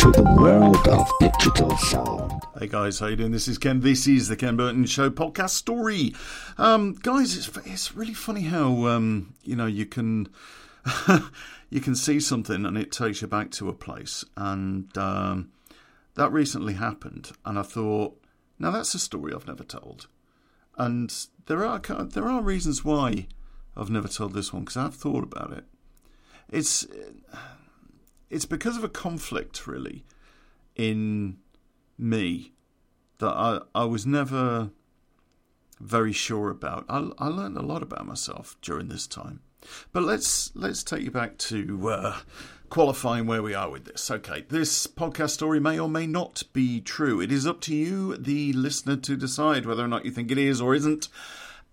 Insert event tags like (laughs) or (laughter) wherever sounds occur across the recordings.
to the world of digital sound. Hey guys, how you doing? This is Ken. This is the Ken Burton Show podcast story. Um, guys, it's it's really funny how um, you know you can (laughs) you can see something and it takes you back to a place, and um, that recently happened, and I thought, now that's a story I've never told, and there are there are reasons why I've never told this one because I've thought about it. It's it's because of a conflict, really, in me that I, I was never very sure about. I, I learned a lot about myself during this time. But let's let's take you back to uh, qualifying where we are with this. Okay, this podcast story may or may not be true. It is up to you, the listener, to decide whether or not you think it is or isn't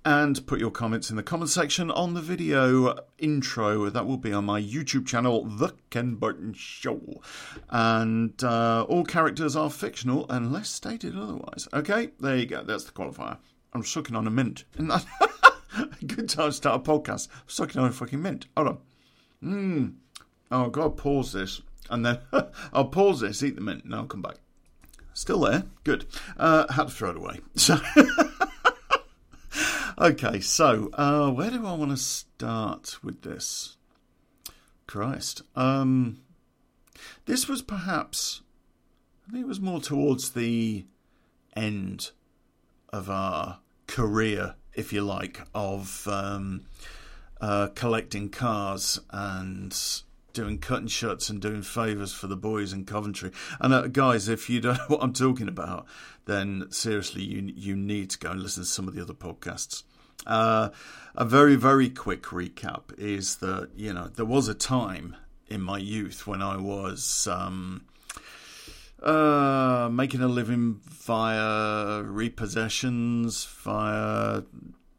and put your comments in the comment section on the video intro. That will be on my YouTube channel, The Ken Burton Show. And uh, all characters are fictional unless stated otherwise. Okay, there you go. That's the qualifier. I'm sucking on a mint. (laughs) Good time to start a podcast? I'm sucking on a fucking mint. Hold on. Mmm. Oh, I've got to pause this. And then (laughs) I'll pause this, eat the mint, and I'll come back. Still there. Good. Uh, had to throw it away. (laughs) So. Okay, so uh, where do I want to start with this? Christ. Um, this was perhaps, I think it was more towards the end of our career, if you like, of um, uh, collecting cars and doing cut and shuts and doing favours for the boys in Coventry. And uh, guys, if you don't know (laughs) what I'm talking about, then seriously, you you need to go and listen to some of the other podcasts. Uh, a very very quick recap is that you know there was a time in my youth when I was. Um, uh, making a living via repossessions, via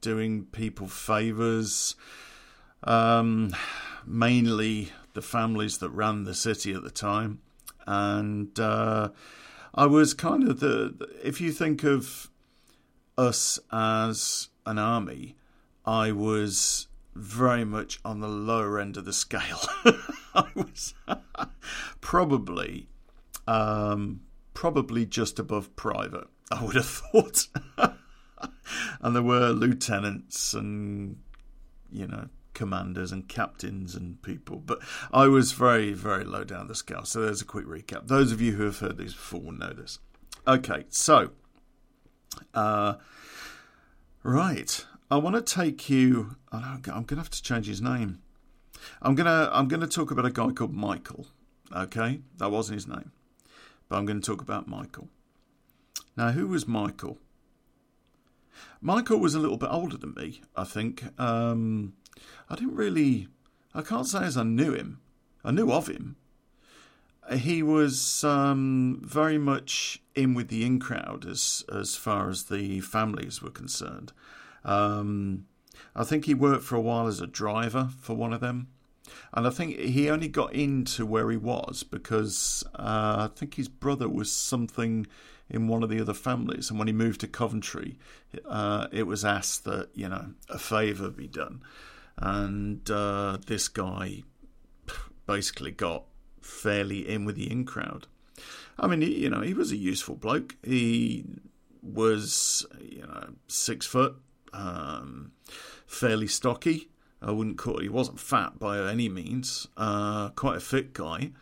doing people favors, um, mainly the families that ran the city at the time. And uh, I was kind of the, if you think of us as an army, I was very much on the lower end of the scale. (laughs) I was (laughs) probably, um, probably just above private. I would have thought, (laughs) and there were lieutenants and you know commanders and captains and people, but I was very, very low down the scale. So there's a quick recap. Those of you who have heard these before will know this. Okay, so, uh, right, I want to take you. I'm going to have to change his name. I'm gonna I'm gonna talk about a guy called Michael. Okay, that wasn't his name, but I'm going to talk about Michael. Now, who was Michael? Michael was a little bit older than me, I think. Um, I didn't really, I can't say as I knew him. I knew of him. He was um, very much in with the in crowd as as far as the families were concerned. Um, I think he worked for a while as a driver for one of them. And I think he only got into where he was because uh, I think his brother was something in one of the other families. And when he moved to Coventry, uh, it was asked that, you know, a favour be done. And uh, this guy basically got fairly in with the in crowd. I mean, he, you know, he was a useful bloke. He was, you know, six foot, um, fairly stocky. I wouldn't call he wasn't fat by any means. Uh, quite a fit guy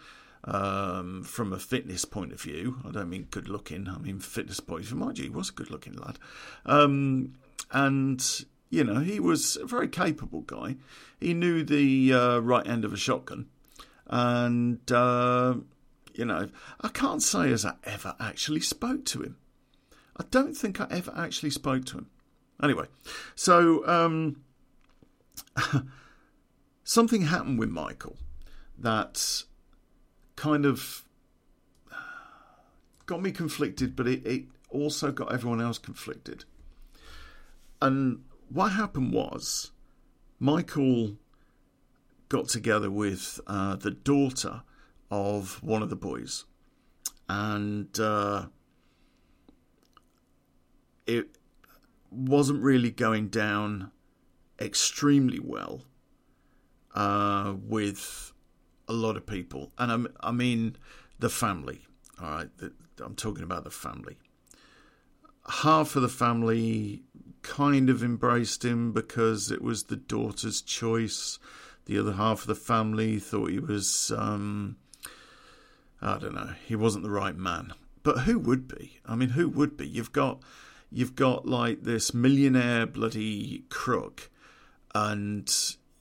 um, from a fitness point of view. I don't mean good looking. I mean fitness point of view. Mind you, he was a good looking lad. Um, and you know, he was a very capable guy. He knew the uh, right end of a shotgun, and uh, you know, I can't say as I ever actually spoke to him. I don't think I ever actually spoke to him. Anyway, so um, (laughs) something happened with Michael that kind of got me conflicted, but it, it also got everyone else conflicted. And what happened was Michael got together with uh, the daughter of one of the boys, and uh, it wasn't really going down extremely well uh, with a lot of people, and I, I mean the family. All right, I'm talking about the family. Half of the family kind of embraced him because it was the daughter's choice. The other half of the family thought he was, um, I don't know, he wasn't the right man. But who would be? I mean, who would be? You've got, you've got like this millionaire bloody crook, and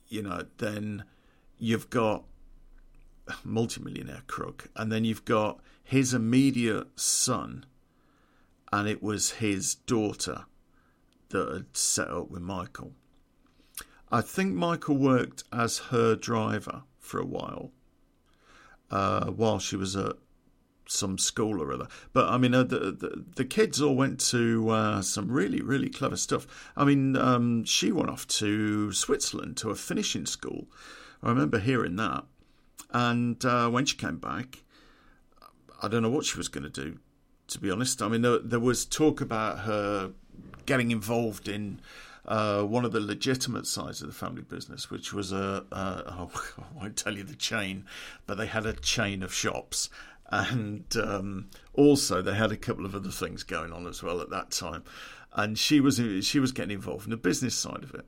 you know, then you've got multimillionaire crook, and then you've got his immediate son, and it was his daughter that had set up with Michael. I think Michael worked as her driver for a while, uh, while she was at some school or other. But I mean, uh, the, the, the kids all went to uh, some really really clever stuff. I mean, um, she went off to Switzerland to a finishing school. I remember hearing that, and uh, when she came back, I don't know what she was going to do. To be honest, I mean, there, there was talk about her getting involved in uh, one of the legitimate sides of the family business, which was a, a (laughs) oh, I won't tell you the chain, but they had a chain of shops. And um, also, they had a couple of other things going on as well at that time. And she was she was getting involved in the business side of it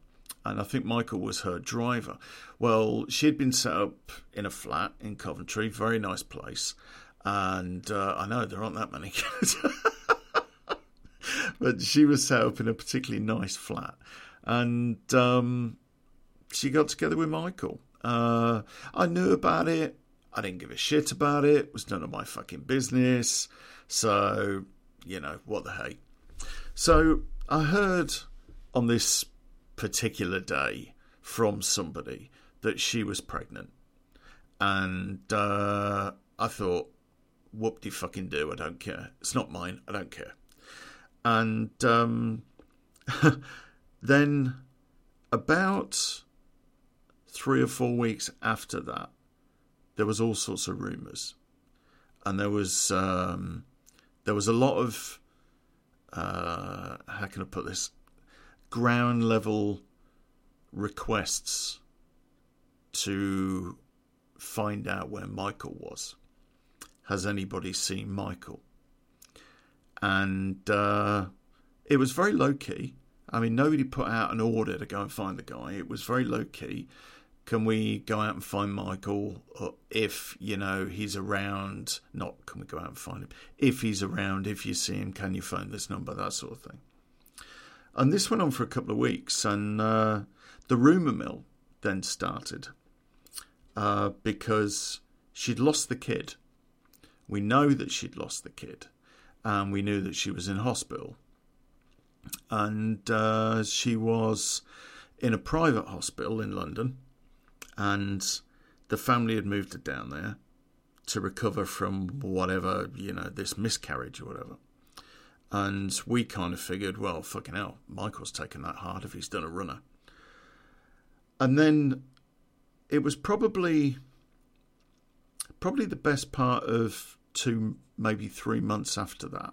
and I think Michael was her driver. Well, she had been set up in a flat in Coventry, very nice place, and uh, I know there aren't that many (laughs) but she was set up in a particularly nice flat, and um, she got together with Michael. Uh, I knew about it. I didn't give a shit about it. It was none of my fucking business. So, you know, what the hey. So I heard on this particular day from somebody that she was pregnant. And uh, I thought, whoop de fucking do, I don't care. It's not mine, I don't care. And um, (laughs) then about three or four weeks after that, there was all sorts of rumours, and there was um, there was a lot of uh, how can I put this ground level requests to find out where Michael was. Has anybody seen Michael? and uh, it was very low key. I mean, nobody put out an order to go and find the guy. It was very low key. Can we go out and find Michael if you know he's around? Not can we go out and find him if he's around? If you see him, can you phone this number? That sort of thing. And this went on for a couple of weeks, and uh, the rumor mill then started uh, because she'd lost the kid. We know that she'd lost the kid and we knew that she was in hospital. And uh, she was in a private hospital in London, and the family had moved her down there to recover from whatever, you know, this miscarriage or whatever. And we kind of figured, well, fucking hell, Michael's taken that hard if he's done a runner. And then it was probably probably the best part of two, maybe three months after that,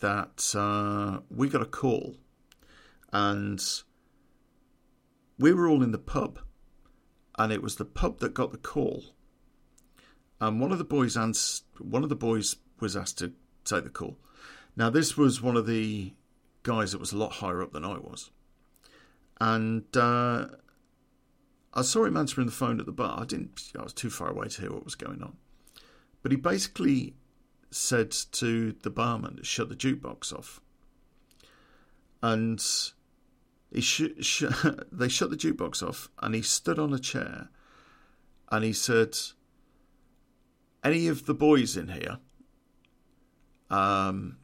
that uh, we got a call, and we were all in the pub, and it was the pub that got the call. And one of the boys ans- one of the boys was asked to take the call. Now this was one of the guys that was a lot higher up than I was, and uh, I saw him answering the phone at the bar. I didn't. I was too far away to hear what was going on. But he basically said to the barman to shut the jukebox off. And he sh- sh- (laughs) they shut the jukebox off, and he stood on a chair and he said, Any of the boys in here, um,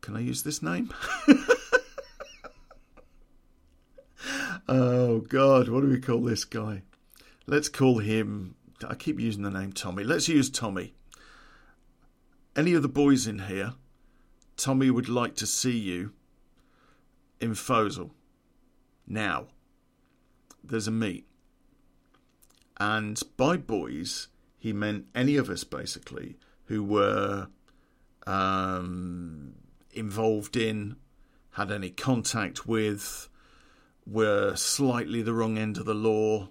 can I use this name? (laughs) oh, God, what do we call this guy? Let's call him. I keep using the name Tommy. Let's use Tommy any of the boys in here, Tommy would like to see you in Foleshill. Now, there's a meet. And by boys, he meant any of us basically who were um, involved in, had any contact with, were slightly the wrong end of the law,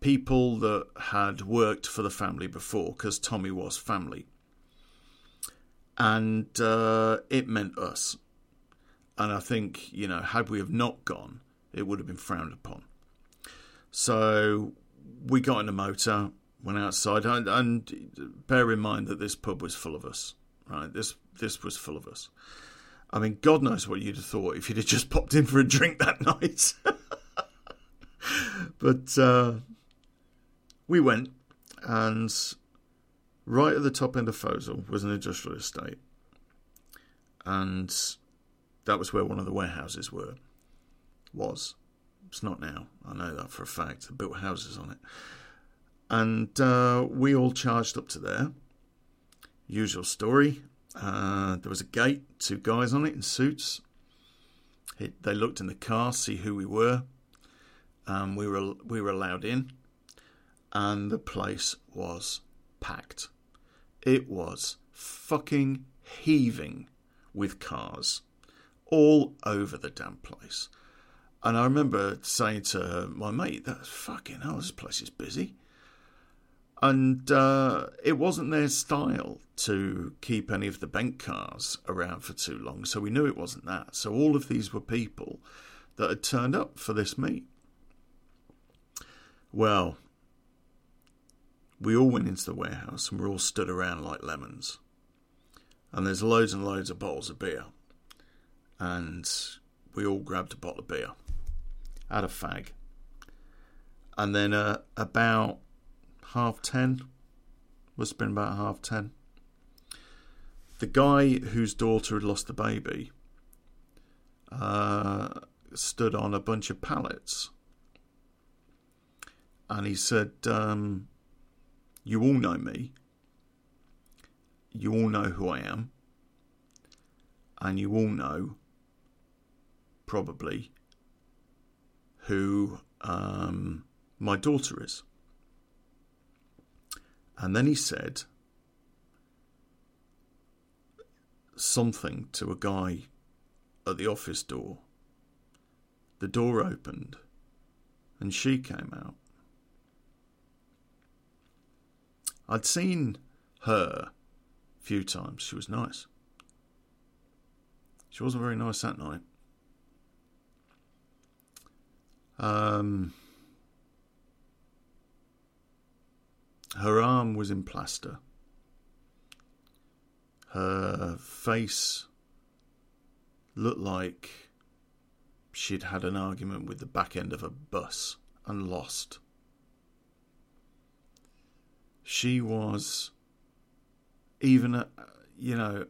people that had worked for the family before, because Tommy was family. And uh, it meant us. And I think, you know, had we have not gone, it would have been frowned upon. So we got in a motor, went outside, and, and bear in mind that this pub was full of us, right? This this was full of us. I mean, God knows what you'd have thought if you'd have just (laughs) popped in for a drink that (laughs) night. but uh, we went, and right at the top end of Foleshill was an industrial estate, and that was where one of the warehouses were. Was it's not now. I know that for a fact. They built houses on it, and uh, we all charged up to there. Usual story. Uh, there was a gate, two guys on it in suits. It, they looked in the car, see who we were. Um, we were we were allowed in, and the place was packed. It was fucking heaving with cars all over the damn place. And I remember saying to my mate, "That's fucking hell. This place is busy." And uh, it wasn't their style to keep any of the bank cars around for too long, so we knew it wasn't that. So all of these were people that had turned up for this meet. Well, we all went into the warehouse and we're all stood around like lemons. And there's loads and loads of bottles of beer. And we all grabbed a bottle of beer, had a fag. And then uh, about half ten, must have been about half ten, the guy whose daughter had lost the baby uh, stood on a bunch of pallets. And he said, um, you all know me. You all know who I am. And you all know, probably, who um, my daughter is. And then he said something to a guy at the office door. The door opened and she came out. I'd seen her a few times. She was nice. She wasn't very nice that night. Um, her arm was in plaster. Her face looked like she'd had an argument with the back end of a bus and lost she was even at you know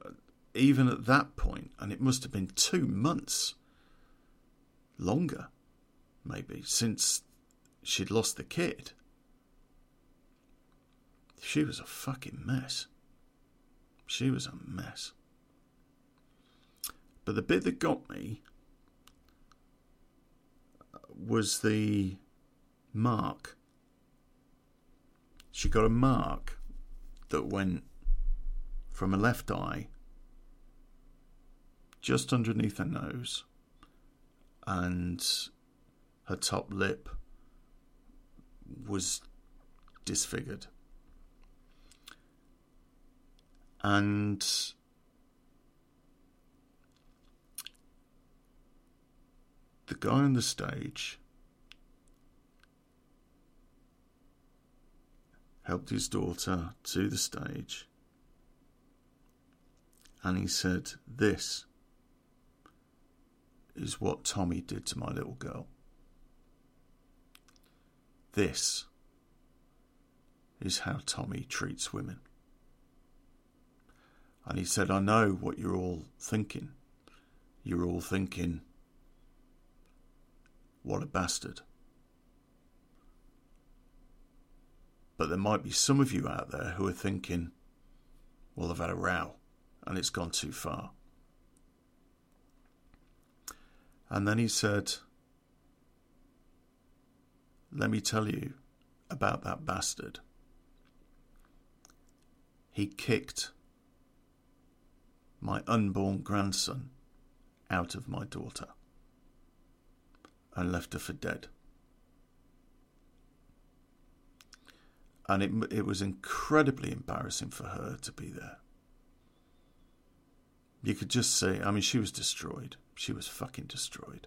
even at that point and it must have been 2 months longer maybe since she'd lost the kid she was a fucking mess. She was a mess. But the bit that got me was the mark. She got a mark that went from her left eye just underneath her nose and her top lip was disfigured. And the guy on the stage helped his daughter to the stage. And he said, This is what Tommy did to my little girl. This is how Tommy treats women. And he said, I know what you're all thinking. You're all thinking, what a bastard. But there might be some of you out there who are thinking, well, I've had a row and it's gone too far. And then he said, Let me tell you about that bastard. He kicked my unborn grandson out of my daughter and left her for dead. and it it was incredibly embarrassing for her to be there. You could just see. I mean, she was destroyed. She was fucking destroyed.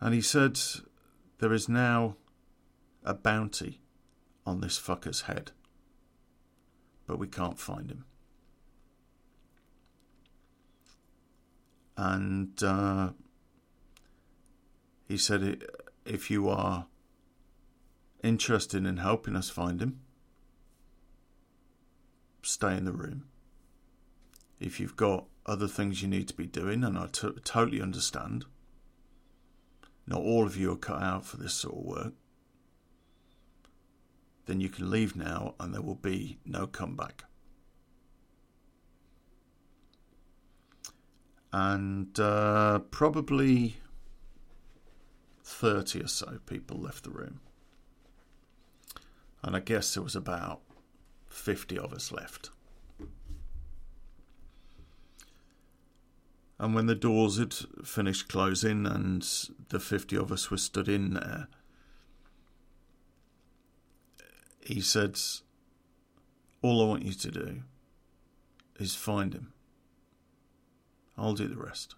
And he said, There is now a bounty on this fucker's head, but we can't find him. And uh, he said, If you are interested in helping us find him, stay in the room. If you've got other things you need to be doing, and I t- totally understand, not all of you are cut out for this sort of work, then you can leave now and there will be no comeback. And uh, probably 30 or so people left the room. And I guess there was about 50 of us left. And when the doors had finished closing and the 50 of us were stood in there, he said, All I want you to do is find him. I'll do the rest.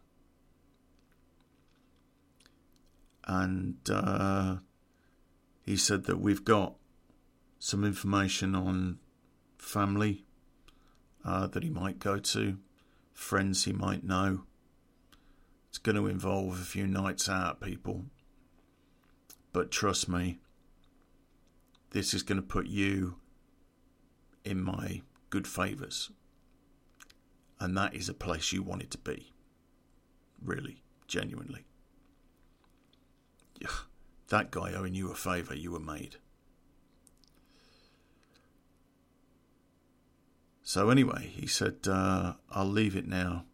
And uh, he said that we've got some information on family uh, that he might go to, friends he might know. It's going to involve a few nights out, people. But trust me, this is going to put you in my good favours. And that is a place you wanted to be. Really, genuinely. That guy owing you a favour, you were made. So anyway, he said, uh, "I'll leave it now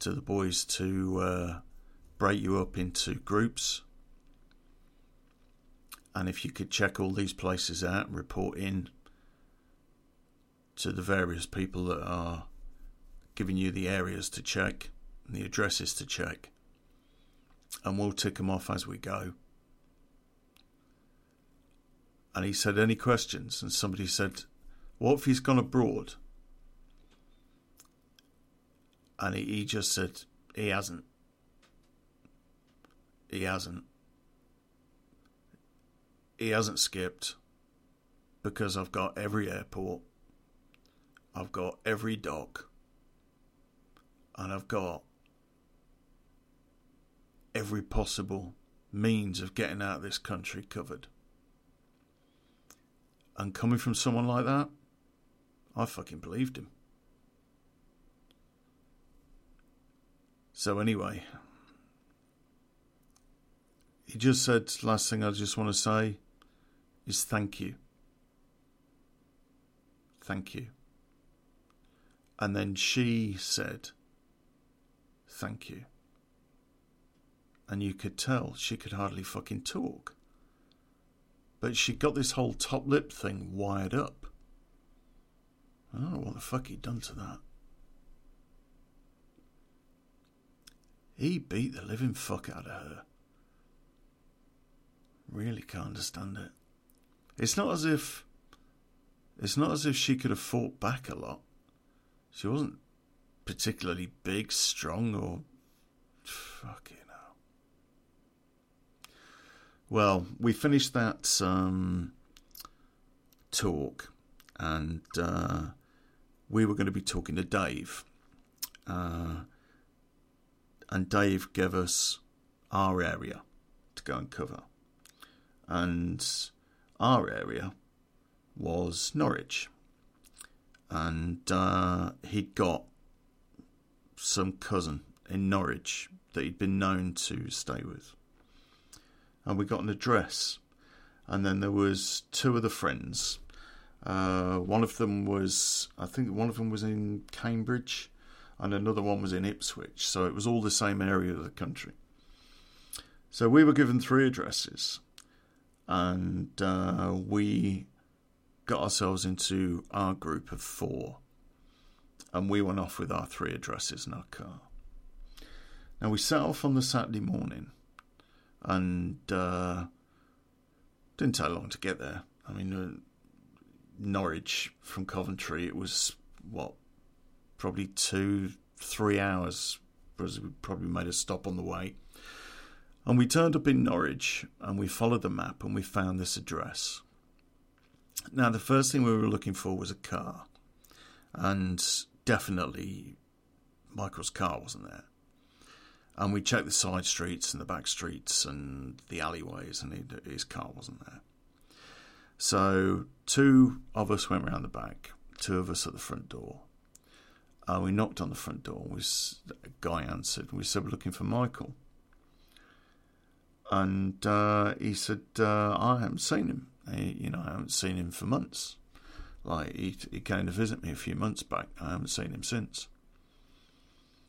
to the boys to uh, break you up into groups, and if you could check all these places out report in to the various people that are giving you the areas to check and the addresses to check, and we'll tick them off as we go." And he said, "Any questions?" And somebody said what if he's gone abroad? And he, he just said, he hasn't. He hasn't. He hasn't skipped because I've got every airport, I've got every dock, and I've got every possible means of getting out of this country covered. And coming from someone like that, I fucking believed him. So, anyway, he just said, last thing I just want to say is thank you. Thank you. And then she said, thank you. And you could tell she could hardly fucking talk. But she got this whole top lip thing wired up. I don't know what the fuck he'd done to that. He beat the living fuck out of her. Really can't understand it. It's not as if it's not as if she could have fought back a lot. She wasn't particularly big, strong, or fucking hell. Well, we finished that um, talk, and uh, we were going to be talking to Dave. Uh, and Dave gave us our area to go and cover. And our area was Norwich. And uh, he'd got some cousin in Norwich that he'd been known to stay with. And we got an address. And then there was two of the friends uh, one of them was, I think, one of them was in Cambridge, and another one was in Ipswich. So it was all the same area of the country. So we were given three addresses, and uh, we got ourselves into our group of four, and we went off with our three addresses in our car. Now we set off on the Saturday morning, and uh, Didn't take long to get there. I mean, uh, Norwich from Coventry, it was what, probably two, three hours. Because we probably made a stop on the way. And we turned up in Norwich and we followed the map and we found this address. Now, the first thing we were looking for was a car. And definitely Michael's car wasn't there. And we checked the side streets and the back streets and the alleyways, and his car wasn't there. So two of us went round the back, two of us at the front door. We knocked on the front door. We, a guy answered. We said, We're looking for Michael. And uh, he said, uh, I haven't seen him. You know, I haven't seen him for months. Like, he, he came to visit me a few months back. I haven't seen him since.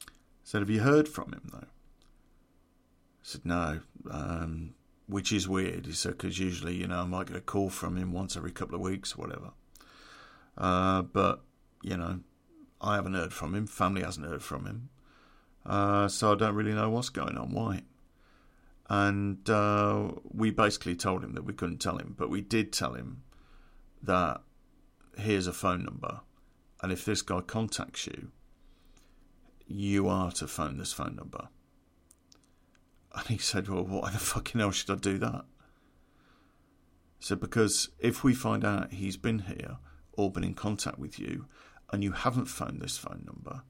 I said, Have you heard from him, though? I said, No. Um, which is weird. He said, because usually, you know, I might get a call from him once every couple of weeks or whatever. Uh, but, you know, I haven't heard from him. Family hasn't heard from him. Uh, so I don't really know what's going on. Why? And uh, we basically told him that we couldn't tell him, but we did tell him that here's a phone number, and if this guy contacts you, you are to phone this phone number. And he said, Well, why the fucking hell should I do that? So, because if we find out he's been here or been in contact with you and you haven't phoned this phone number,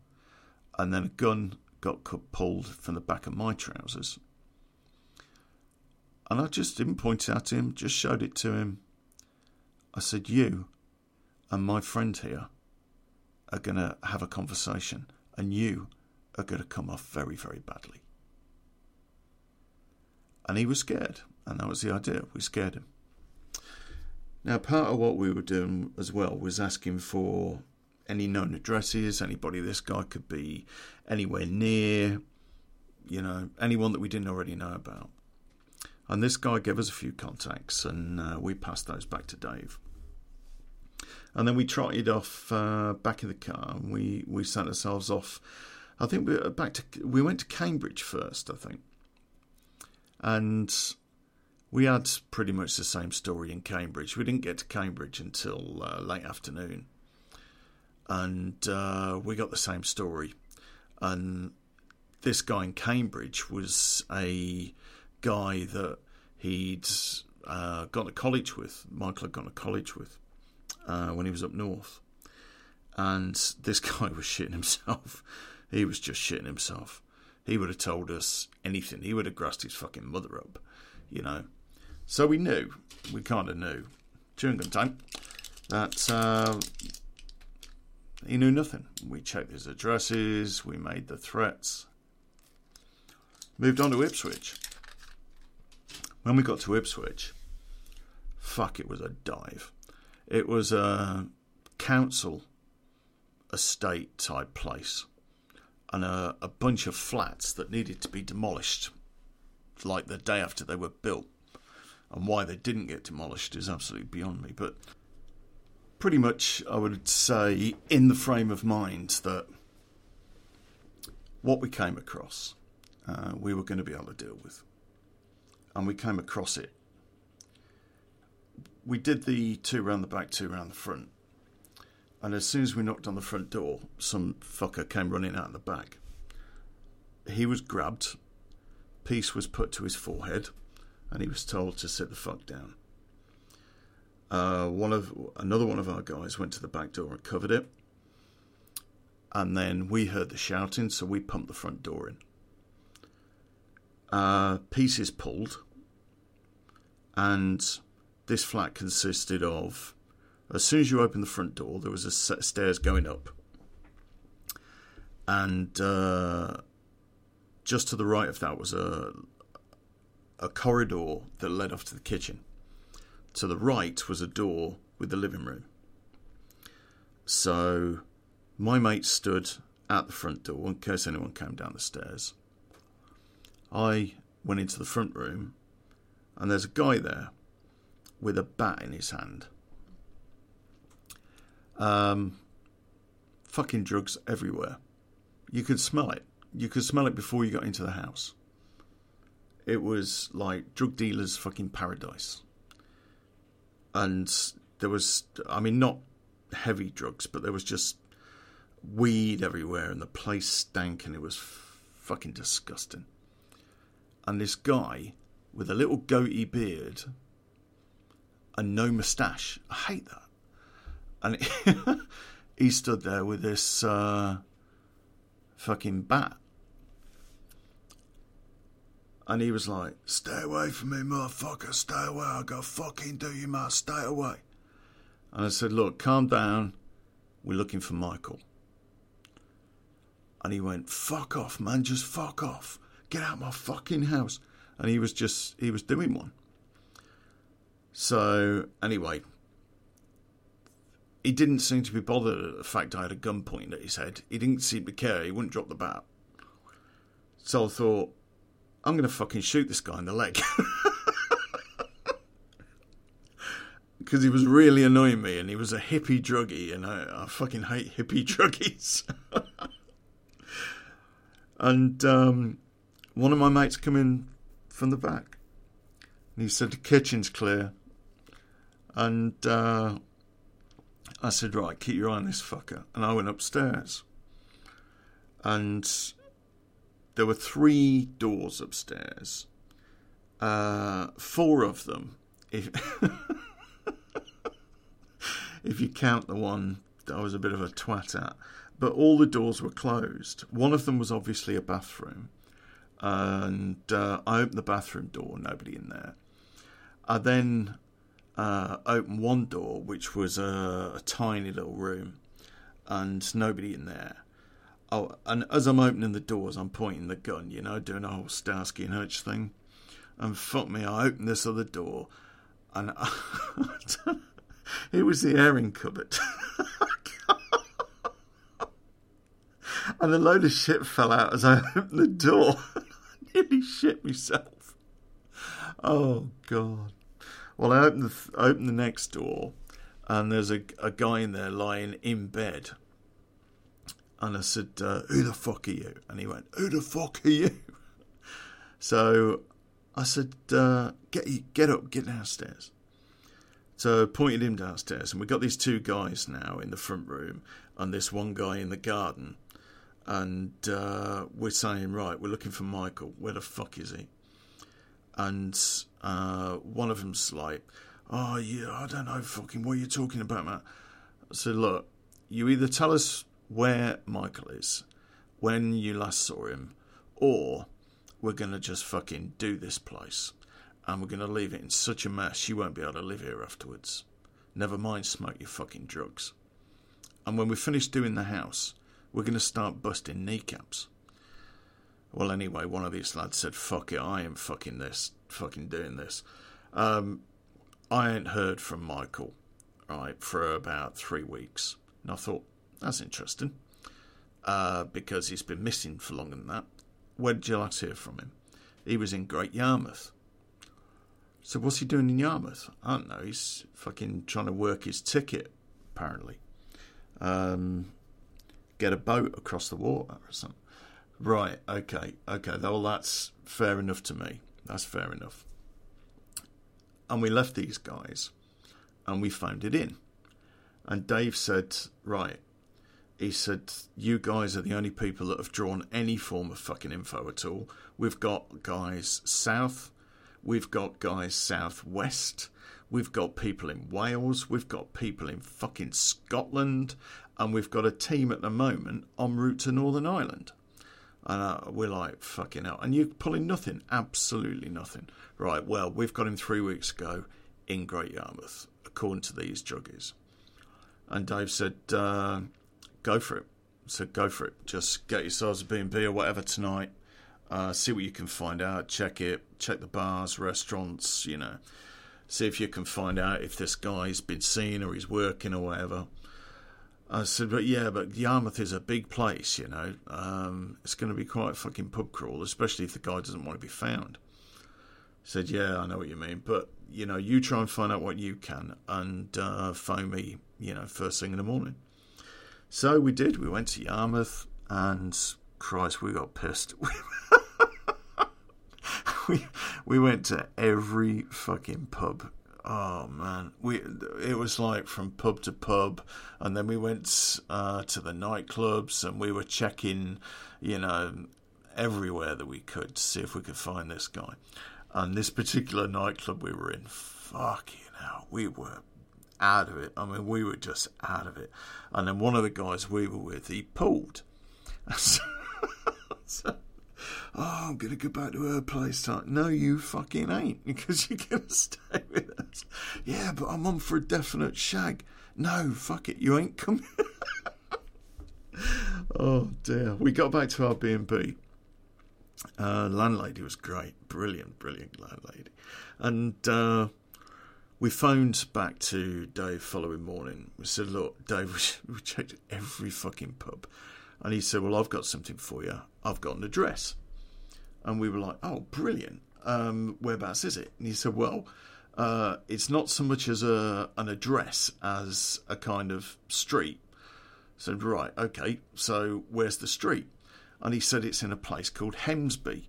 and then a gun got pulled from the back of my trousers, and I just didn't point it out to him, just showed it to him. I said, You and my friend here are going to have a conversation, and you are going to come off very, very badly. And he was scared, and that was the idea. We scared him. Now, part of what we were doing as well was asking for any known addresses, anybody this guy could be anywhere near, you know, anyone that we didn't already know about. And this guy gave us a few contacts, and uh, we passed those back to Dave. And then we trotted off uh, back in the car, and we, we sent ourselves off. I think we back to we went to Cambridge first. I think, and we had pretty much the same story in Cambridge. We didn't get to Cambridge until uh, late afternoon, and uh, we got the same story. And this guy in Cambridge was a guy that he'd uh, gone to college with. Michael had gone to college with uh, when he was up north, and this (laughs) guy was shitting himself. He was just shitting himself. He would have told us anything. He would have grassed his fucking mother up, you know. So we knew, we kind of knew, during the time, that uh, he knew nothing. We checked his addresses, we made the threats, moved on to Ipswich. When we got to Ipswich, fuck, it was a dive. It was a council estate type place and a, a bunch of flats that needed to be demolished like the day after they were built. And why they didn't get demolished is absolutely beyond me. But pretty much, I would say, in the frame of mind that what we came across, uh, we were going to be able to deal with and we came across it. We did the two round the back, two round the front. And as soon as we knocked on the front door, some fucker came running out of the back. He was grabbed, piece was put to his forehead, and he was told to sit the fuck down. Uh, one of another one of our guys went to the back door and covered it, and then we heard the shouting, so we pumped the front door in uh, pieces pulled, and this flat consisted of as soon as you open the front door, there was a set of stairs going up, and uh, just to the right of that was a a corridor that led off to the kitchen. To the right was a door with the living room. So my mate stood at the front door in case anyone came down the stairs. I went into the front room, and there's a guy there with a bat in his hand. Um, fucking drugs everywhere. You could smell it. You could smell it before you got into the house. It was like drug dealers' fucking paradise. and there was, I mean, not heavy drugs, but there was just weed everywhere, and the place stank, and it was fucking disgusting. And this guy with a little goatee beard and no moustache, I hate that. And (laughs) he stood there with this uh, fucking bat. And he was like, Stay away from me, motherfucker, stay away. I got fucking do you, must stay away. And I said, Look, calm down. We're looking for Michael. And he went, Fuck off, man, just fuck off. Get out my fucking house. And he was just, he was doing one. So, anyway, he didn't seem to be bothered at the fact I had a gun pointed at his head. He didn't seem to care. He wouldn't drop the bat. So I thought, I'm going to fucking shoot this guy in the leg. (laughs) Because he was really annoying me and he was a hippie druggie and I, I fucking hate hippie (laughs) druggies. (laughs) and um, one of my mates come in from the back and he said, The kitchen's clear. And uh, I said, Right, keep your eye on this fucker. And I went upstairs. And there were three doors upstairs. Uh, four of them, if (laughs) if you count the one that I was a bit of a twat at, but all the doors were closed. One of them was obviously a bathroom, and uh, I opened the bathroom door, nobody in there. I then uh, opened one door, which was a, a tiny little room, and nobody in there. Oh, and as I'm opening the doors, I'm pointing the gun, you know, doing a whole Starsky and Hutch thing. And fuck me, I open this other door, and (laughs) it was the airing cupboard. (laughs) and a load of shit fell out as I (laughs) opened the door. Nearly shit myself. Oh, God. Well, I opened the, opened the next door, and there's a, a guy in there lying in bed and I said, uh, Who the fuck are you? And he went, Who the fuck are you? (laughs) So I said, uh, Get get up, get downstairs. So I pointed him downstairs, and we got these two guys now in the front room, and this one guy in the garden. And uh, we're saying, Right, we're looking for Michael. Where the fuck is he? And uh, one of them's like, Oh, yeah, I don't know, fucking, what you're talking about, man? I said, Look, you either tell us where Michael is, when you last saw him, or we're going to just fucking do this place and we're going to leave it in such a mess you won't be able to live here afterwards. Never mind smoke your fucking drugs. And when we finished doing the house, we're going to start busting kneecaps. Well, anyway, one of these lads said, fuck it, I am fucking this, fucking doing this. Um, I ain't heard from Michael, right, for about three weeks. And I thought, that's interesting. Uh, because he's been missing for longer than that. Where did you last hear from him? He was in Great Yarmouth. So what's he doing in Yarmouth? I don't know. He's fucking trying to work his ticket, apparently. Um, get a boat across the water or something. Right, okay, okay. Well, that's fair enough to me. That's fair enough. And we left these guys and we phoned it in. And Dave said, Right, he said, You guys are the only people that have drawn any form of fucking info at all. We've got guys south, we've got guys southwest, we've got people in Wales, we've got people in fucking Scotland, and we've got a team at the moment en route to Northern Ireland. And uh, we're like, fucking hell. And you're pulling nothing, absolutely nothing. Right, well, we've got him three weeks ago in Great Yarmouth, according to these druggies. And Dave said, uh, go for it. So go for it. Just get yourselves a B&B or whatever tonight. Uh, see what you can find out. Check it. Check the bars, restaurants, you know. See if you can find out if this guy's been seen or he's working or whatever. I said, but yeah, but Yarmouth is a big place, you know. Um, it's going to be quite a fucking pub crawl, especially if the guy doesn't want to be found. Said, yeah, I know what you mean, but you know, you try and find out what you can and uh, phone me, you know, first thing in the morning. So we did. We went to Yarmouth, and Christ, we got pissed. (laughs) we we went to every fucking pub oh man, we it was like from pub to pub, and then we went uh, to the nightclubs, and we were checking, you know, everywhere that we could to see if we could find this guy. And this particular nightclub we were in, fucking hell, we were out of it. I mean, we were just out of it. And then one of the guys we were with, he pulled. (laughs) so, oh, I'm going to go back to her place. Like, no, you fucking ain't, (laughs) because you're going to stay with us. Yeah, but I'm on for a definite shag. No, fuck it, you ain't coming. (laughs) oh dear. We got back to our B&B. Uh, landlady was great, brilliant, brilliant landlady. And uh, we phoned back to Dave following morning. We said, "Look, Dave, (laughs) we checked every fucking pub," and he said, "Well, I've got something for you. I've got an address." And we were like, "Oh, brilliant! Um, whereabouts is it?" And he said, "Well, uh, it's not so much as a an address as a kind of street." I said, "Right, okay. So where's the street?" And he said it's in a place called Hemsby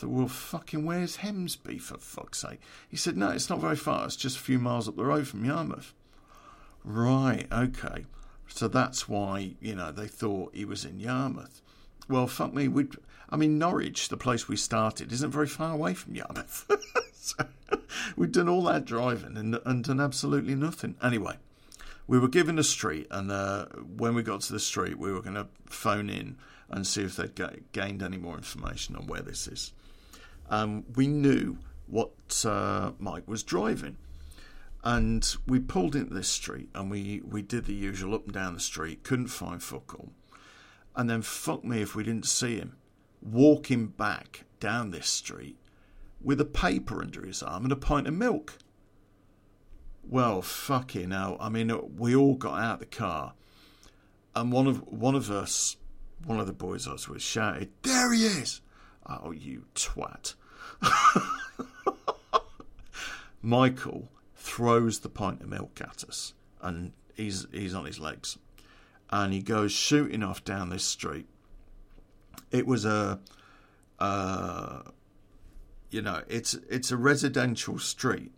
thought, well, fucking where's Hemsby for fuck's sake? He said, no, it's not very far. It's just a few miles up the road from Yarmouth. Right, okay. So that's why, you know, they thought he was in Yarmouth. Well, fuck me, we'd, I mean, Norwich, the place we started, isn't very far away from Yarmouth. (laughs) so we'd done all that driving and, and done absolutely nothing. Anyway, we were given a street, and uh, when we got to the street, we were going to phone in and see if they'd gained any more information on where this is um, we knew what uh, Mike was driving. And we pulled into this street and we, we did the usual up and down the street, couldn't find fuck. And then fuck me if we didn't see him walking back down this street with a paper under his arm and a pint of milk. Well, fucking hell. I mean, we all got out of the car, and one of one of us, one of the boys I was with, shouted, "There he is!" Oh, you twat! (laughs) Michael throws the pint of milk at us, and he's he's on his legs, and he goes shooting off down this street. It was a, uh, you know, it's it's a residential street.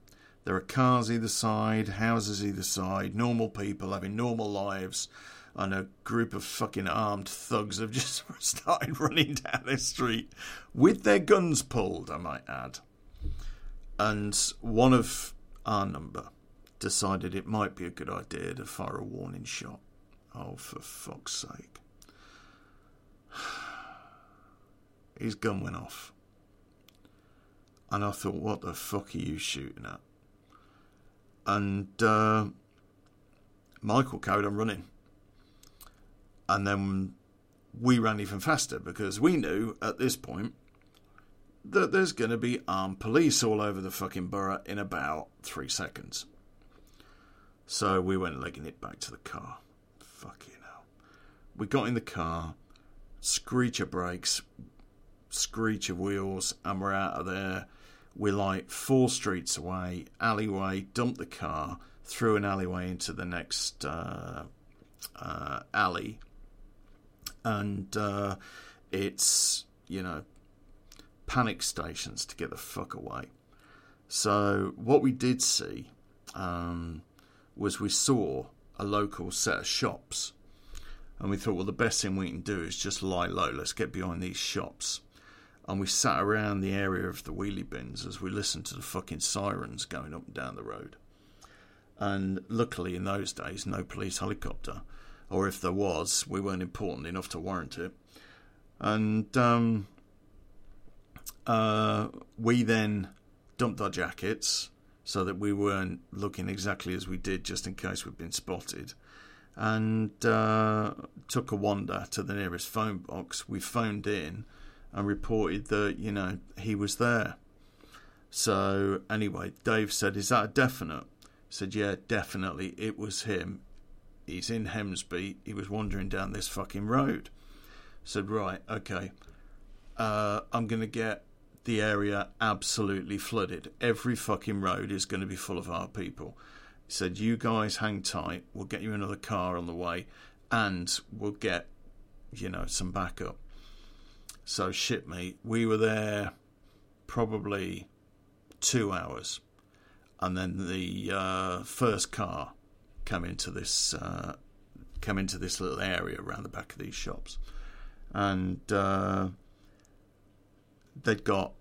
There are cars either side, houses either side, normal people having normal lives, and a group of fucking armed thugs have (laughs) just started running down this street with their guns pulled, I might add. And one of our number decided it might be a good idea to fire a warning shot. Oh, for fuck's sake. (sighs) His gun went off. And I thought, what the fuck are you shooting at? And uh, Michael carried on running. And then we ran even faster because we knew at this point that there's going to be armed police all over the fucking borough in about three seconds. So we went legging it back to the car. Fucking hell. We got in the car, screech of brakes, screech of wheels, and we're out of there. We're like four streets away, alleyway, dumped the car, through an alleyway into the next uh, uh, alley and uh, it's you know panic stations to get the fuck away. So what we did see um, was we saw a local set of shops, and we thought, well, the best thing we can do is just lie low. Let's get behind these shops. And we sat around the area of the wheelie bins as we listened to the fucking sirens going up and down the road. And luckily, in those days, no police helicopter or if there was, we weren't important enough to warrant it. And um, uh, we then dumped our jackets so that we weren't looking exactly as we did, just in case we'd been spotted. And uh, took a wander to the nearest phone box. We phoned in and reported that you know he was there. So anyway, Dave said, "Is that a definite?" I said, "Yeah, definitely. It was him he's in Hemsby. He was wandering down this fucking road. Said, right, okay, uh, I'm going to get the area absolutely flooded. Every fucking road is going to be full of our people. He said, you guys hang tight. We'll get you another car on the way, and we'll get, you know, some backup. So shit, me. We were there probably two hours and then the uh, first car came into this uh, come into this little area around the back of these shops, and uh, they'd got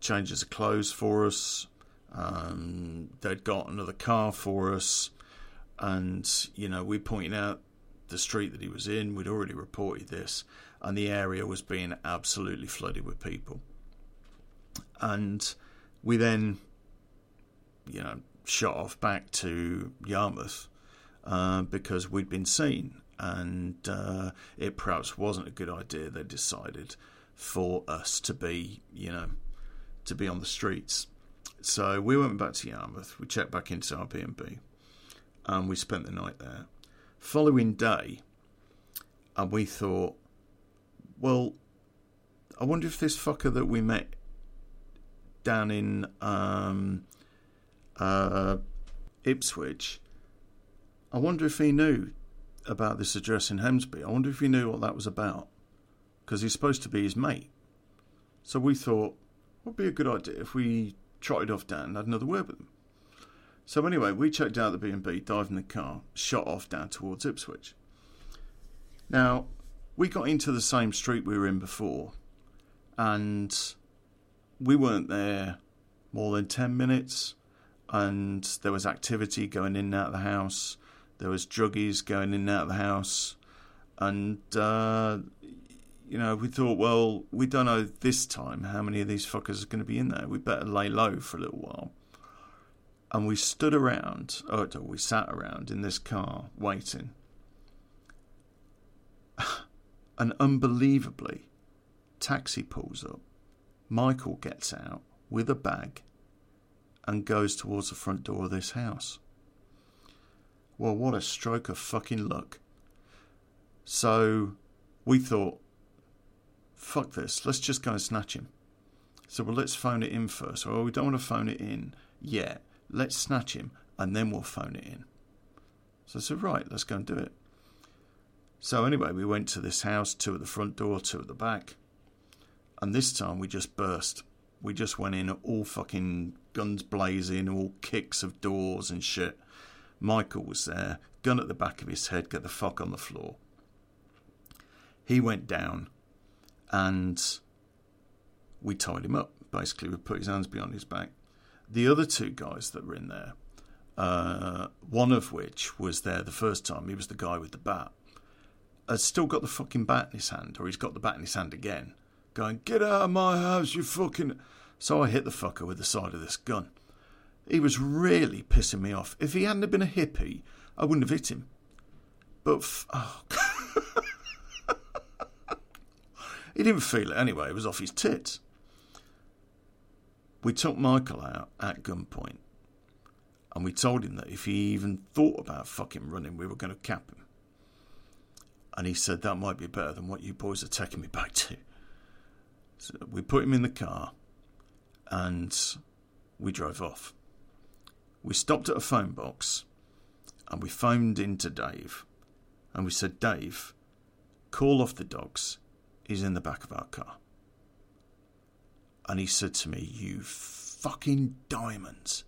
changes of clothes for us. Um, they'd got another car for us, and you know we pointed out the street that he was in. We'd already reported this, and the area was being absolutely flooded with people. And we then, you know, shot off back to Yarmouth uh, because we'd been seen, and uh, it perhaps wasn't a good idea. They decided for us to be, you know, to be on the streets. So we went back to Yarmouth. We checked back into our B&B, and we spent the night there. Following day, and we thought, well, I wonder if this fucker that we met down in um, uh, Ipswich, I wonder if he knew about this address in Hemsby. I wonder if he knew what that was about because he's supposed to be his mate. So we thought, would be a good idea if we trotted off down and had another word with him. So anyway, we checked out the B&B, dived in the car, shot off down towards Ipswich. Now, we got into the same street we were in before, and we weren't there more than 10 minutes, and there was activity going in and out of the house. There was druggies going in and out of the house. And, uh, you know, we thought, well, we don't know this time how many of these fuckers are going to be in there. We better lay low for a little while. And we stood around, oh, or we sat around in this car waiting. (sighs) and unbelievably, taxi pulls up. Michael gets out with a bag and goes towards the front door of this house. Well, what a stroke of fucking luck. So we thought, fuck this, let's just go and snatch him. So, well, let's phone it in first. Well, we don't want to phone it in yet. Let's snatch him and then we'll phone it in. So I said, right, let's go and do it. So anyway, we went to this house, two at the front door, two at the back. And this time we just burst. We just went in all fucking guns blazing, all kicks of doors and shit. Michael was there, gun at the back of his head, get the fuck on the floor. He went down and we tied him up. Basically, we put his hands behind his back. The other two guys that were in there, uh, one of which was there the first time, he was the guy with the bat has still got the fucking bat in his hand, or he's got the bat in his hand again, going, Get out of my house, you fucking. So I hit the fucker with the side of this gun. He was really pissing me off. If he hadn't been a hippie, I wouldn't have hit him. But. F- oh. (laughs) he didn't feel it anyway, it was off his tits. We took Michael out at gunpoint and we told him that if he even thought about fucking running, we were going to cap him. And he said, That might be better than what you boys are taking me back to. So we put him in the car and we drove off. We stopped at a phone box and we phoned into Dave and we said, Dave, call off the dogs. He's in the back of our car. And he said to me, You fucking diamonds.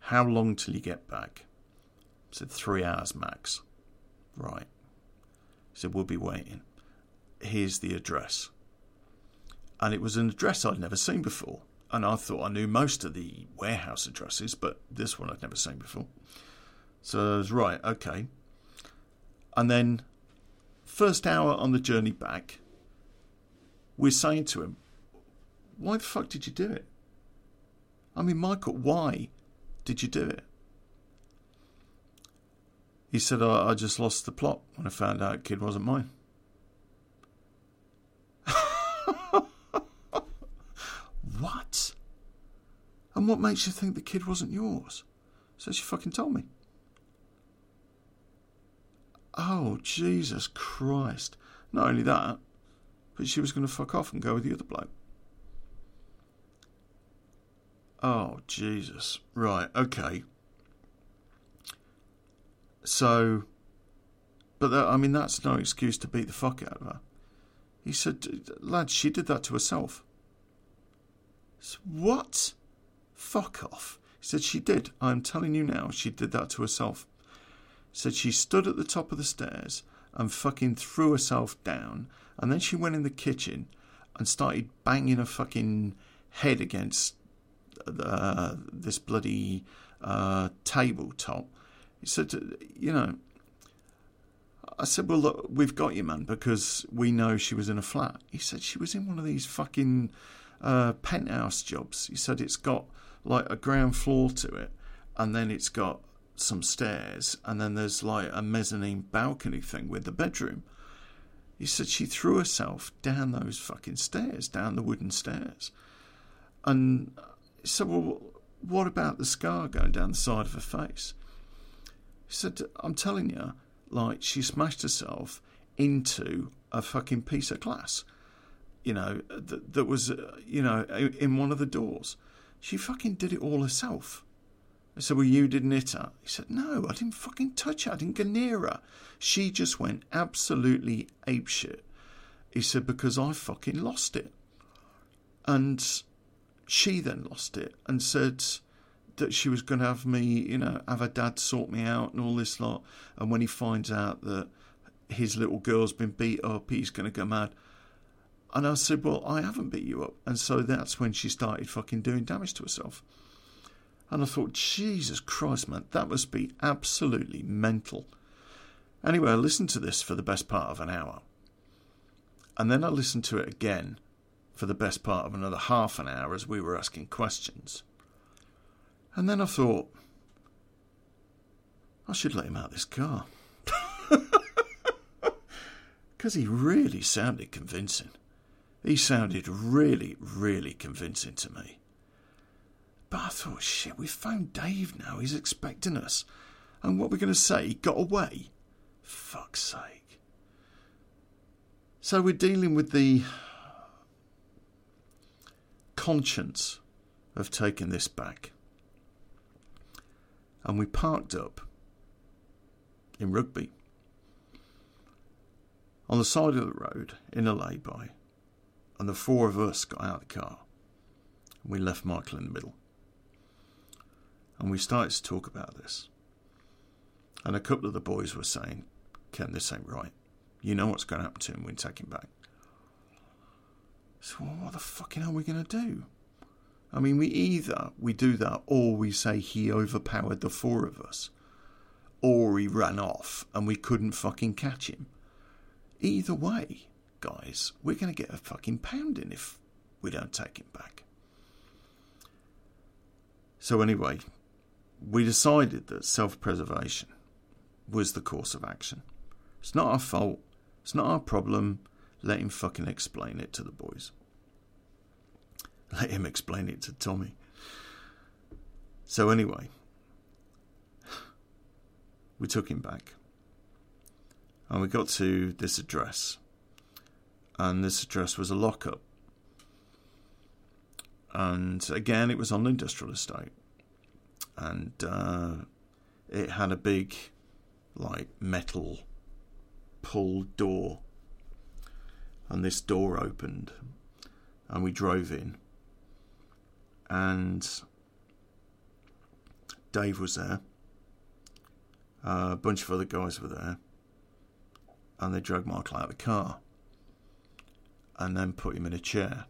How long till you get back? I said, Three hours max. Right. He said, We'll be waiting. Here's the address. And it was an address I'd never seen before. And I thought I knew most of the warehouse addresses, but this one I'd never seen before. So I was right, okay. And then, first hour on the journey back, we're saying to him, Why the fuck did you do it? I mean, Michael, why did you do it? He said, I, I just lost the plot when I found out kid wasn't mine. (laughs) what? And what makes you think the kid wasn't yours? So she fucking told me. Oh, Jesus Christ. Not only that, but she was going to fuck off and go with the other bloke. Oh, Jesus. Right, okay. So, but that, I mean, that's no excuse to beat the fuck out of her. He said, lad, she did that to herself. what? Fuck off. He said she did. I'm telling you now, she did that to herself. He said she stood at the top of the stairs and fucking threw herself down, and then she went in the kitchen and started banging her fucking head against uh, this bloody uh, tabletop. He said, you know, I said, well, look, we've got you, man, because we know she was in a flat. He said she was in one of these fucking uh, penthouse jobs. He said it's got like a ground floor to it, and then it's got some stairs, and then there's like a mezzanine balcony thing with the bedroom. He said she threw herself down those fucking stairs, down the wooden stairs. And he said, well, what about the scar going down the side of her face? He said, I'm telling you, like she smashed herself into a fucking piece of glass, you know, that, that was, uh, you know, in one of the doors. She fucking did it all herself. I said, Well, you didn't hit her. He said, No, I didn't fucking touch her. I didn't go near her. She just went absolutely apeshit. He said, Because I fucking lost it. And she then lost it and said, that she was going to have me, you know, have her dad sort me out and all this lot. And when he finds out that his little girl's been beat up, he's going to go mad. And I said, Well, I haven't beat you up. And so that's when she started fucking doing damage to herself. And I thought, Jesus Christ, man, that must be absolutely mental. Anyway, I listened to this for the best part of an hour. And then I listened to it again for the best part of another half an hour as we were asking questions. And then I thought, I should let him out this car. (laughs) Because he really sounded convincing. He sounded really, really convincing to me. But I thought, shit, we've found Dave now. He's expecting us. And what we're going to say, he got away? Fuck's sake. So we're dealing with the conscience of taking this back and we parked up in Rugby on the side of the road in a lay-by, and the four of us got out of the car. We left Michael in the middle, and we started to talk about this. And a couple of the boys were saying, "Ken, this ain't right. You know what's going to happen to him when we take him back." So, well, what the fucking are we going to do? I mean, we either we do that or we say he overpowered the four of us, or he ran off and we couldn't fucking catch him. Either way, guys, we're going to get a fucking pounding if we don't take him back. So, anyway, we decided that self preservation was the course of action. It's not our fault, it's not our problem. Let him fucking explain it to the boys. Let him explain it to Tommy. So, anyway, we took him back. And we got to this address. And this address was a lockup. And again, it was on the industrial estate. And uh, it had a big, like, metal pull door. And this door opened. And we drove in and Dave was there. Uh, a bunch of other guys were there, and they dragged Michael out of the car, and then put him in a chair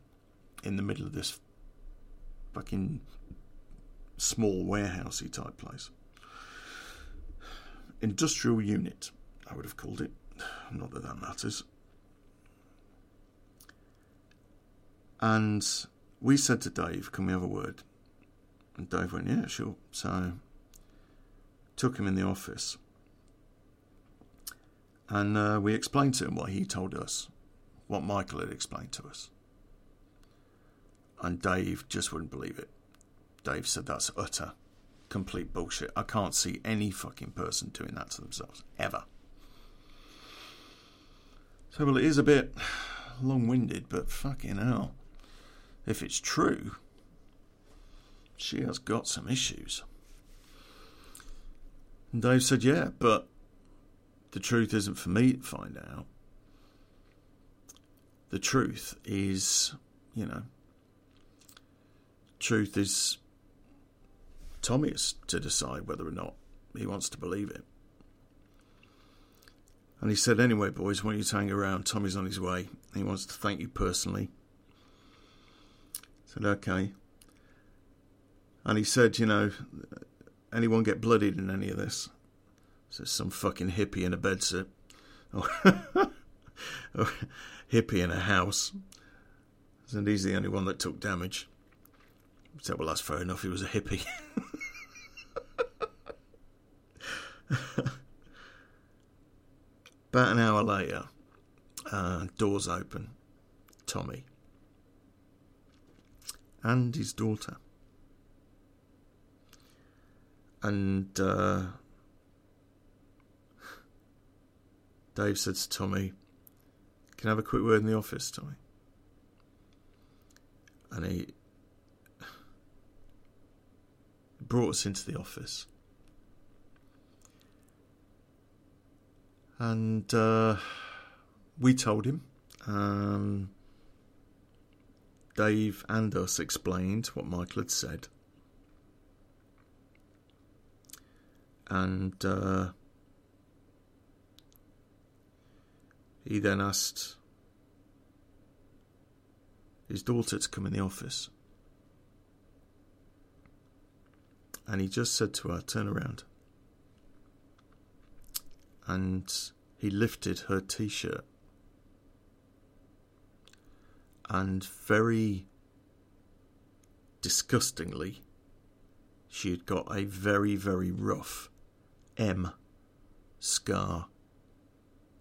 in the middle of this fucking small warehousey type place. Industrial unit, I would have called it. Not that that matters. And we said to Dave, Can we have a word? And Dave went, Yeah, sure. So took him in the office. And uh, we explained to him what he told us, what Michael had explained to us. And Dave just wouldn't believe it. Dave said that's utter, complete bullshit. I can't see any fucking person doing that to themselves, ever. So, well, it is a bit long winded, but fucking hell if it's true, she has got some issues. And Dave said, Yeah, but the truth isn't for me to find out. The truth is, you know, truth is Tommy to decide whether or not he wants to believe it. And he said, Anyway, boys, why don't you hang around? Tommy's on his way. He wants to thank you personally. I said, Okay. And he said, You know, anyone get bloodied in any of this? Says some fucking hippie in a bedsit. Or, (laughs) or hippie in a house. And he's the only one that took damage. Said, Well, that's fair enough. He was a hippie. (laughs) About an hour later, uh, doors open. Tommy and his daughter. And uh, Dave said to Tommy, Can I have a quick word in the office, Tommy? And he brought us into the office. And uh, we told him. Um, Dave and us explained what Michael had said. And uh, he then asked his daughter to come in the office. And he just said to her, Turn around and he lifted her t shirt. And very disgustingly, she had got a very, very rough M scar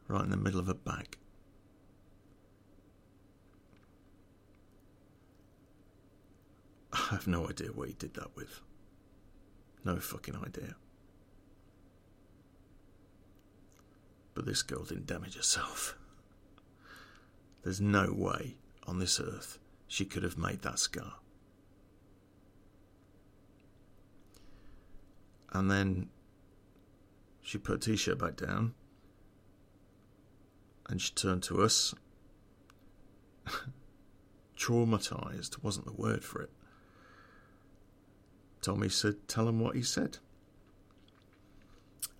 right in the middle of her back. I have no idea what he did that with. No fucking idea. But this girl didn't damage herself. There's no way on this earth she could have made that scar. And then she put a t shirt back down and she turned to us. (laughs) Traumatized wasn't the word for it. Tommy said, Tell him what he said.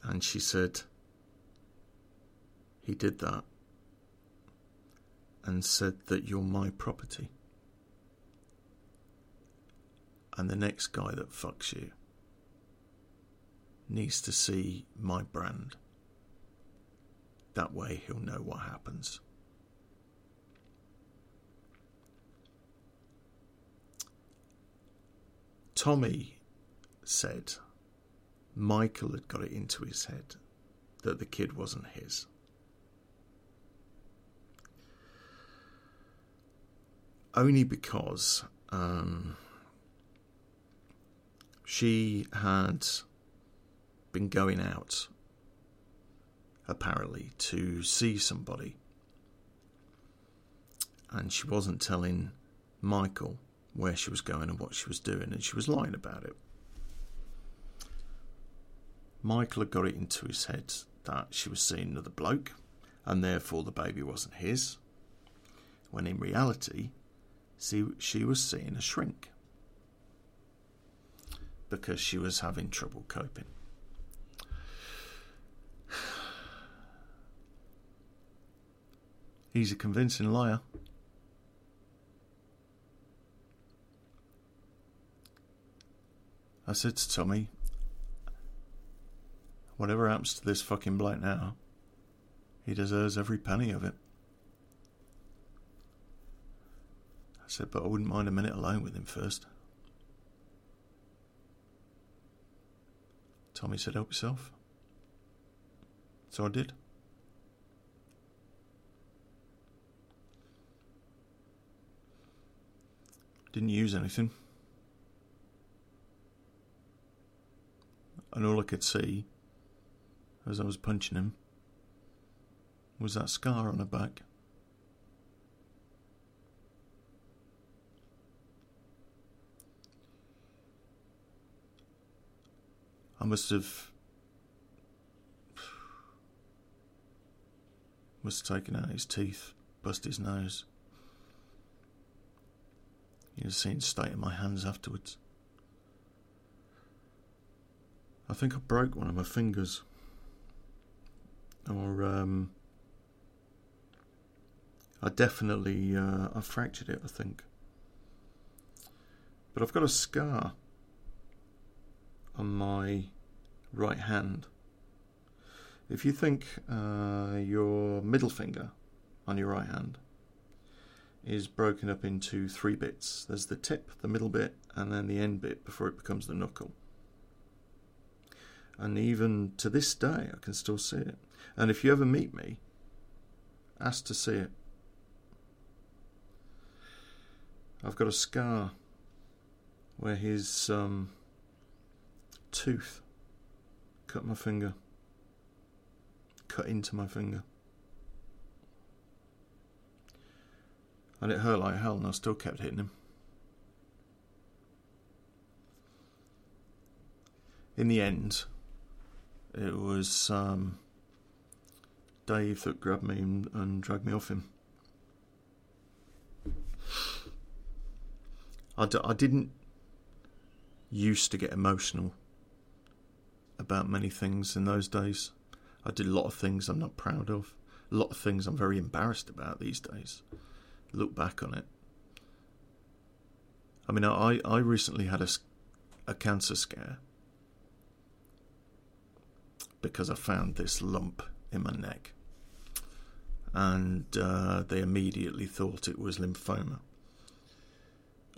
And she said, he did that and said that you're my property. And the next guy that fucks you needs to see my brand. That way he'll know what happens. Tommy said Michael had got it into his head that the kid wasn't his. only because um, she had been going out apparently to see somebody and she wasn't telling Michael where she was going and what she was doing and she was lying about it. Michael had got it into his head that she was seeing another bloke and therefore the baby wasn't his, when in reality See, she was seeing a shrink because she was having trouble coping. (sighs) He's a convincing liar. I said to Tommy, whatever happens to this fucking bloke now, he deserves every penny of it. I said, but I wouldn't mind a minute alone with him first. Tommy said, help yourself. So I did. Didn't use anything. And all I could see as I was punching him was that scar on her back. I must have must have taken out his teeth, bust his nose. You'd have seen the state of my hands afterwards. I think I broke one of my fingers. Or, um, I definitely, uh, I fractured it, I think. But I've got a scar on my right hand. If you think uh, your middle finger on your right hand is broken up into three bits. There's the tip, the middle bit, and then the end bit before it becomes the knuckle. And even to this day, I can still see it. And if you ever meet me, ask to see it. I've got a scar where his um, tooth cut my finger, cut into my finger. And it hurt like hell, and I still kept hitting him. In the end, it was um, Dave that grabbed me and, and dragged me off him. I d- I didn't used to get emotional about many things in those days. I did a lot of things I'm not proud of, a lot of things I'm very embarrassed about these days. Look back on it. I mean, I, I recently had a, a cancer scare because I found this lump in my neck. And uh, they immediately thought it was lymphoma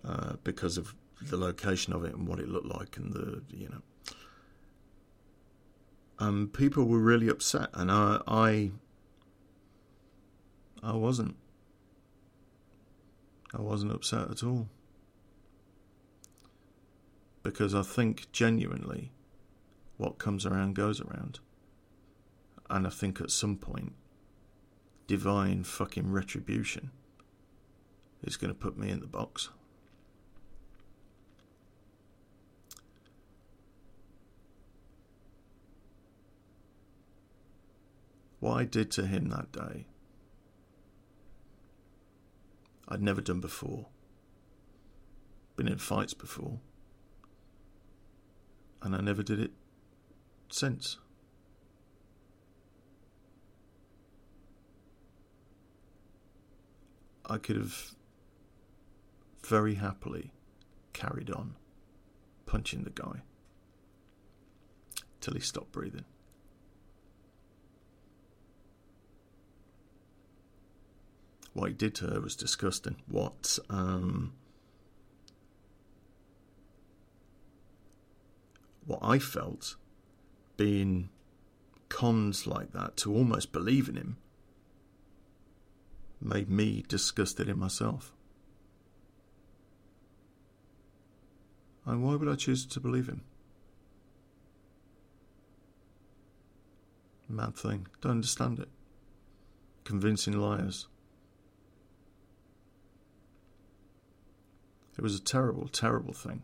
uh, because of the location of it and what it looked like and the, you know. Um, people were really upset, and I, I, I wasn't. I wasn't upset at all. Because I think genuinely what comes around goes around. And I think at some point, divine fucking retribution is going to put me in the box. What I did to him that day, I'd never done before. Been in fights before. And I never did it since. I could have very happily carried on punching the guy till he stopped breathing. what he did to her was disgusting. What um, what I felt being cons like that to almost believe in him made me disgusted in myself. And why would I choose to believe him? Mad thing. Don't understand it. Convincing liars. It was a terrible, terrible thing.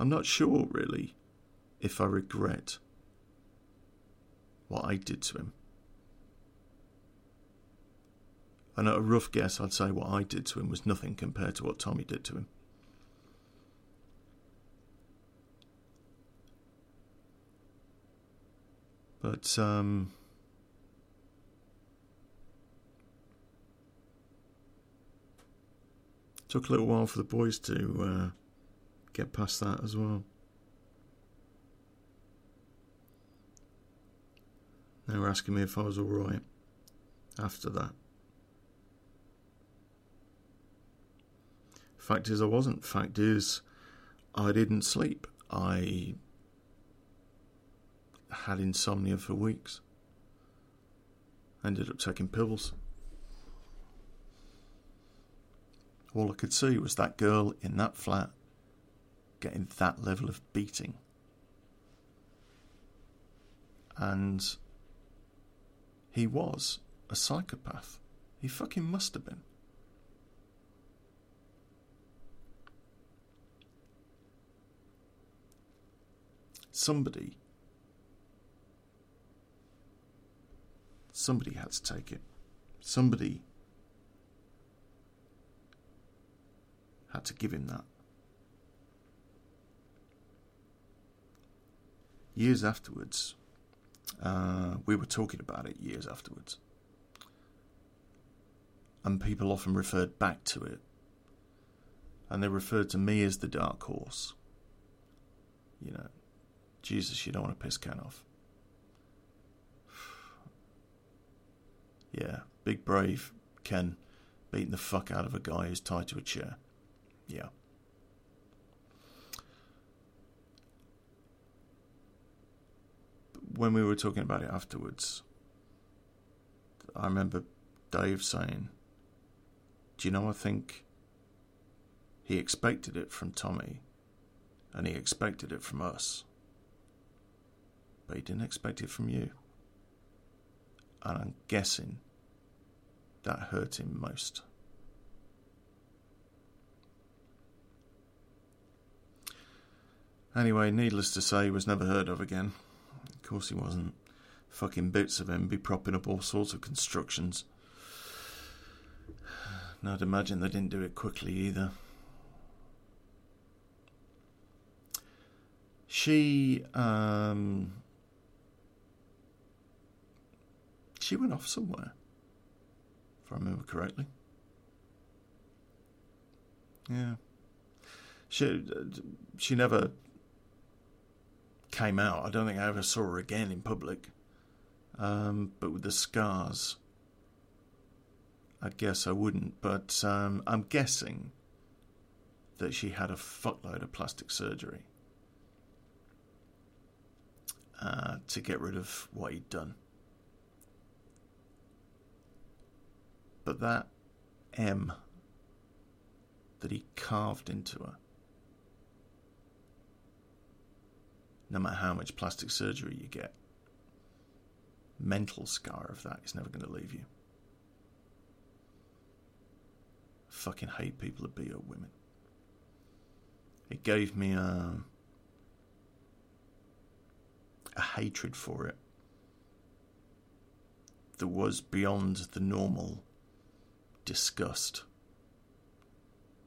I'm not sure, really, if I regret what I did to him. And at a rough guess, I'd say what I did to him was nothing compared to what Tommy did to him. But, um, Took a little while for the boys to uh, get past that as well. They were asking me if I was alright after that. Fact is, I wasn't. Fact is, I didn't sleep. I had insomnia for weeks. Ended up taking pills. All I could see was that girl in that flat getting that level of beating. And he was a psychopath. He fucking must have been. Somebody. Somebody had to take it. Somebody had to give him that. Years afterwards, uh, we were talking about it years afterwards. And people often referred back to it. And they referred to me as the dark horse. You know, Jesus, you don't want to piss Ken off. (sighs) yeah, big brave Ken beating the fuck out of a guy who's tied to a chair. Yeah. When we were talking about it afterwards, I remember Dave saying, Do you know, I think he expected it from Tommy and he expected it from us, but he didn't expect it from you. And I'm guessing that hurt him most. Anyway, needless to say, he was never heard of again course he wasn't. Fucking bits of him be propping up all sorts of constructions. (sighs) And I'd imagine they didn't do it quickly either. She, um, she went off somewhere, if I remember correctly. Yeah. She, she never came out, I don't think I ever saw her again in public. Um, but with the scars, I guess I wouldn't. But um, I'm guessing that she had a fuckload of plastic surgery uh, to get rid of what he'd done. But that M that he carved into her no matter how much plastic surgery you get. Mental scar of that is never going to leave you. I fucking hate people that beat up women. It gave me a, a hatred for it that was beyond the normal disgust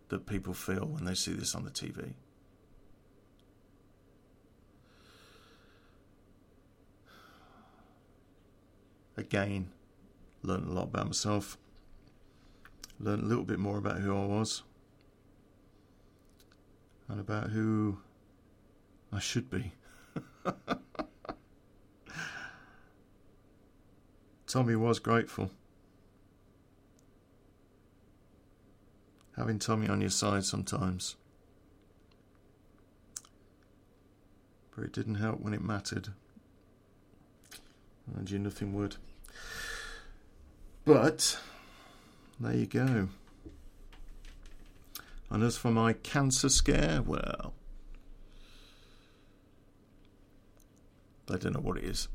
that people feel when they see this on the TV. Again, learned a lot about myself. Learned a little bit more about who I was and about who I should be. (laughs) Tommy was grateful. Having Tommy on your side sometimes. But it didn't help when it mattered and you nothing would. But there you go. And as for my cancer scare, well, I don't know what it is.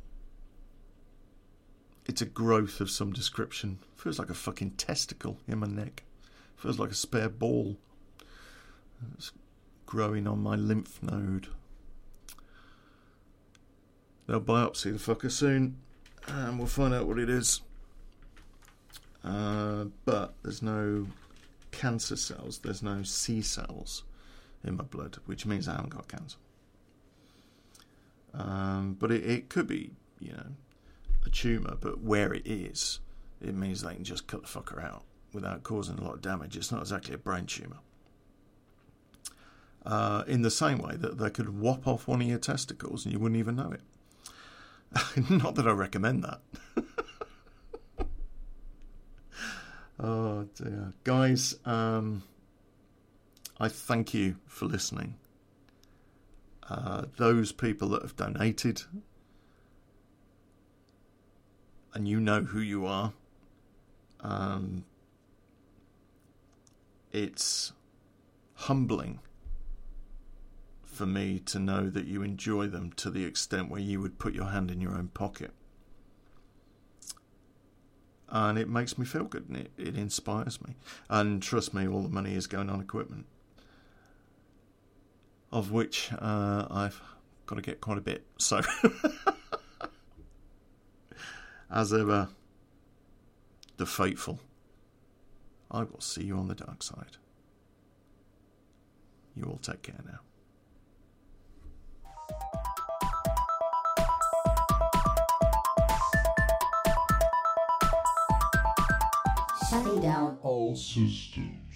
It's a growth of some description. Feels like a fucking testicle in my neck. Feels like a spare ball. It's growing on my lymph node. They'll biopsy the fucker soon, and we'll find out what it is. Uh, but there's no cancer cells, there's no C cells in my blood, which means I haven't got cancer. Um, but it, it could be, you know, a tumour, but where it is, it means they can just cut the fucker out without causing a lot of damage. It's not exactly a brain tumour. Uh, in the same way that they could whop off one of your testicles and you wouldn't even know it. (laughs) Not that I recommend that. (laughs) oh dear. Guys, um, I thank you for listening. Uh, those people that have donated, and you know who you are, um, it's humbling for me to know that you enjoy them to the extent where you would put your hand in your own pocket. And it makes me feel good and it, it inspires me. And trust me, all the money is going on equipment, of which uh, I've got to get quite a bit. So, (laughs) as ever, the faithful, I will see you on the dark side. You all take care now. All systems.